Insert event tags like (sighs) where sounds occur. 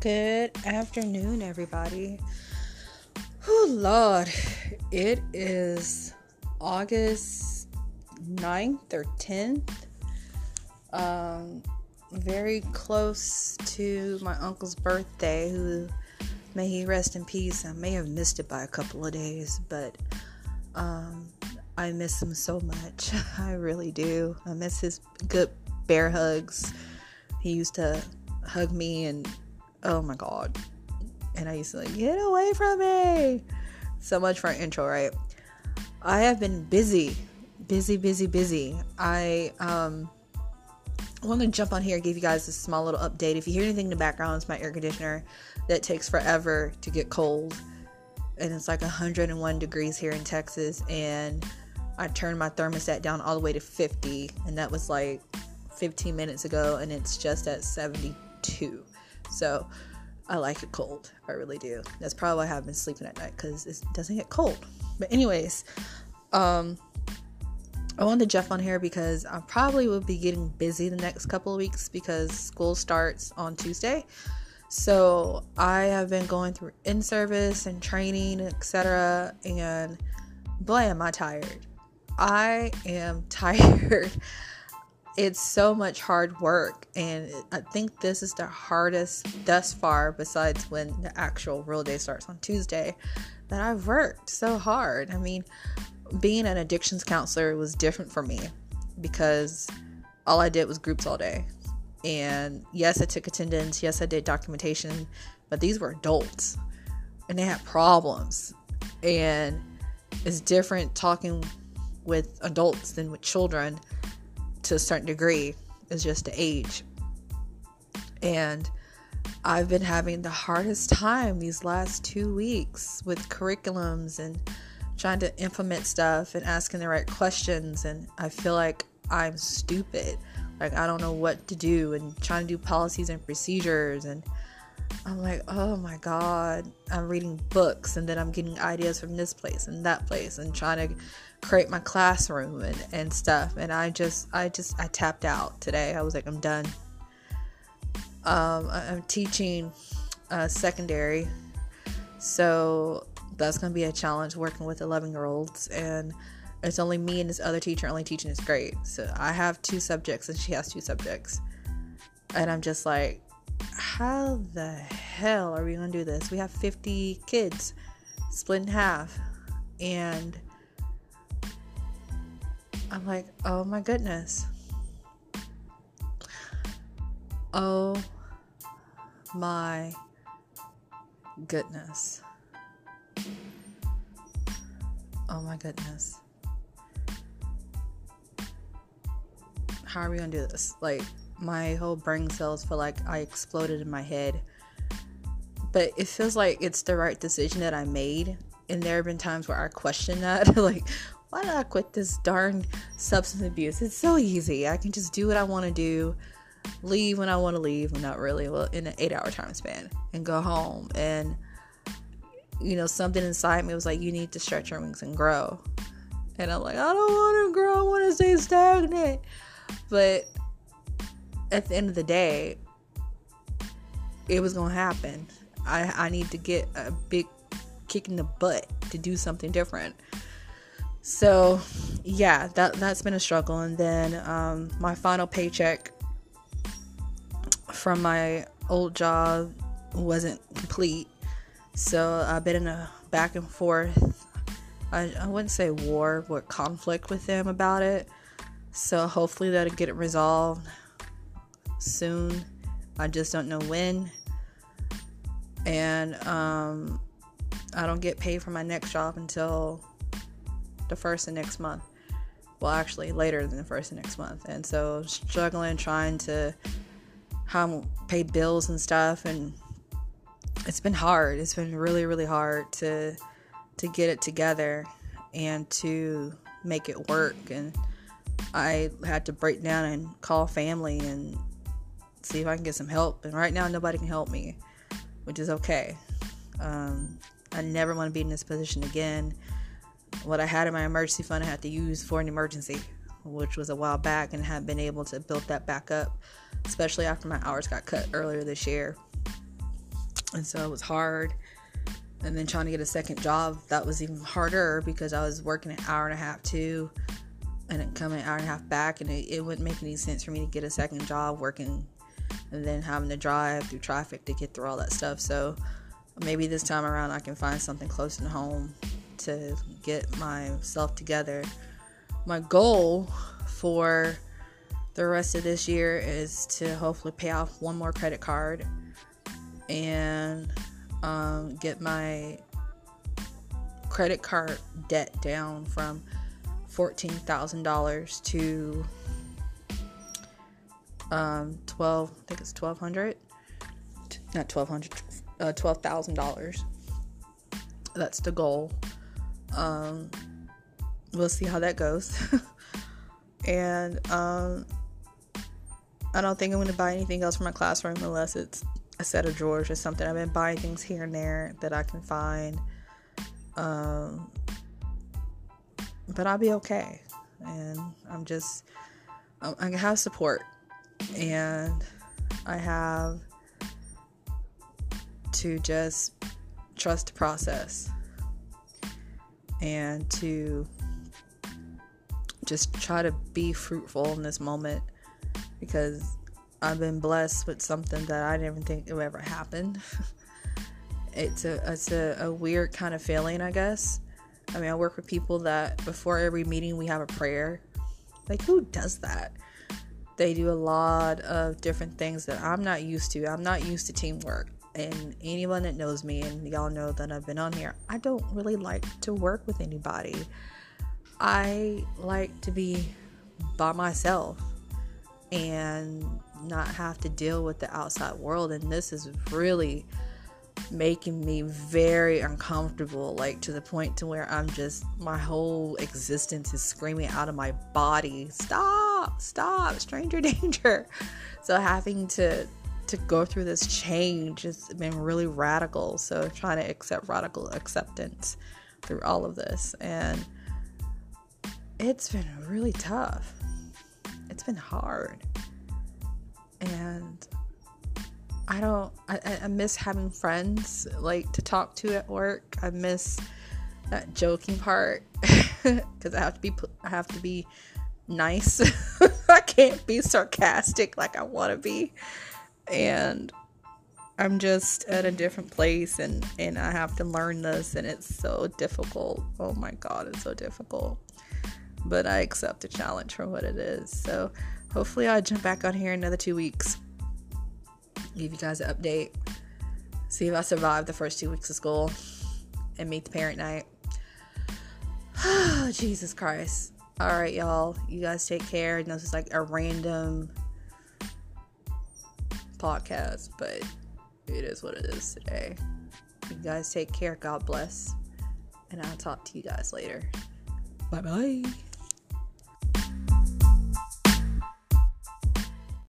Good afternoon, everybody. Oh, Lord. It is August 9th or 10th. Um, very close to my uncle's birthday, who may he rest in peace. I may have missed it by a couple of days, but um, I miss him so much. (laughs) I really do. I miss his good bear hugs. He used to hug me and oh my god. And I used to like, get away from me. So much for an intro, right? I have been busy, busy, busy, busy. I um want to jump on here and give you guys a small little update. If you hear anything in the background, it's my air conditioner that takes forever to get cold. And it's like 101 degrees here in Texas. And I turned my thermostat down all the way to 50. And that was like 15 minutes ago. And it's just at 72. So I like it cold. I really do. That's probably why I've been sleeping at night because it doesn't get cold. But anyways, um, I wanted Jeff on here because I probably will be getting busy the next couple of weeks because school starts on Tuesday. So I have been going through in service and training, etc. And boy, am I tired. I am (laughs) tired it's so much hard work and i think this is the hardest thus far besides when the actual real day starts on tuesday that i've worked so hard. I mean being an addictions counselor was different for me because all i did was groups all day. And yes i took attendance yes i did documentation but these were adults and they had problems. And it's different talking with adults than with children to a certain degree is just the age. And I've been having the hardest time these last two weeks with curriculums and trying to implement stuff and asking the right questions. And I feel like I'm stupid. Like, I don't know what to do and trying to do policies and procedures. And I'm like, oh my God, I'm reading books and then I'm getting ideas from this place and that place and trying to create my classroom and, and stuff. And i just i just i tapped out today. I was like i'm done. Um, i'm teaching uh, secondary. So that's going to be a challenge working with 11 year olds and it's only me and this other teacher only teaching this grade. So i have two subjects and she has two subjects. And i'm just like how the hell are we to do this we have 50 kids split in half and I'm like, oh my goodness. Oh my goodness. Oh my goodness. How are we gonna do this? Like, my whole brain cells feel like I exploded in my head. But it feels like it's the right decision that I made. And there have been times where I question that. (laughs) like, why did I quit this darn substance abuse? It's so easy. I can just do what I want to do, leave when I want to leave, well, not really, well, in an eight hour time span, and go home. And, you know, something inside me was like, you need to stretch your wings and grow. And I'm like, I don't want to grow, I want to stay stagnant. But at the end of the day, it was to happen. I, I need to get a big kick in the butt to do something different. So yeah that that's been a struggle. And then um, my final paycheck from my old job wasn't complete. So i've been in a back and forth. I, I wouldn't say war but conflict with them about it. So hopefully that'll get it resolved soon i just don't know when and um, i don't get paid for my next job until the first of next month. Well, actually, later than the first of next month. And so, struggling, trying to how pay bills and stuff, and it's been hard. It's been really, really hard to to get it together and to make it work. And I had to break down and call family and see if I can get some help. And right now, nobody can help me, which is okay. Um, I never want to be in this position again what I had in my emergency fund I had to use for an emergency, which was a while back, and have been able to build that back up, especially after my hours got cut earlier this year. And so it was hard. And then trying to get a second job, that was even harder because I was working an hour and a half too, and then coming an hour and a half back, and it, it wouldn't make any sense for me to get a second job working and then having to drive through traffic to get through all that stuff. So maybe this time around I can find something close to home to get myself together. My goal for the rest of this year is to hopefully pay off one more credit card and um, get my credit card debt down from $14,000 to um, 12 I think it's 1200 not 1200 uh, $12,000 that's the goal um, we'll see how that goes (laughs) and um, I don't think I'm going to buy anything else for my classroom unless it's a set of drawers or something. I've been buying things here and there that I can find. Um, but I'll be okay. And I'm just, I have support. And I have to just trust the process and to just try to be fruitful in this moment because I've been blessed with something that I didn't even think would ever happen. (laughs) it's a it's a, a weird kind of feeling, I guess. I mean, I work with people that before every meeting we have a prayer. Like, who does that? They do a lot of different things that I'm not used to. I'm not used to teamwork. And anyone that knows me, and y'all know that I've been on here, I don't really like to work with anybody. I like to be by myself and not have to deal with the outside world. And this is really making me very uncomfortable like to the point to where i'm just my whole existence is screaming out of my body stop stop stranger (laughs) danger. So having to to go through this change has been really radical. So trying to accept radical acceptance through all of this. And it's been really tough. It's been hard. And I don't I, I miss having friends like to talk to at work. I miss that joking part (laughs) because I have to be I have to be nice. (laughs) Can't be sarcastic like I want to be. And I'm just at a different place and and I have to learn this and it's so difficult. Oh my god, it's so difficult. But I accept the challenge for what it is. So hopefully I'll jump back on here in another two weeks. Give you guys an update. See if I survive the first two weeks of school and meet the parent night. Oh, (sighs) Jesus Christ. All right, y'all. You guys take care. Know this is like a random podcast, but it is what it is today. You guys take care. God bless. And I'll talk to you guys later. Bye bye.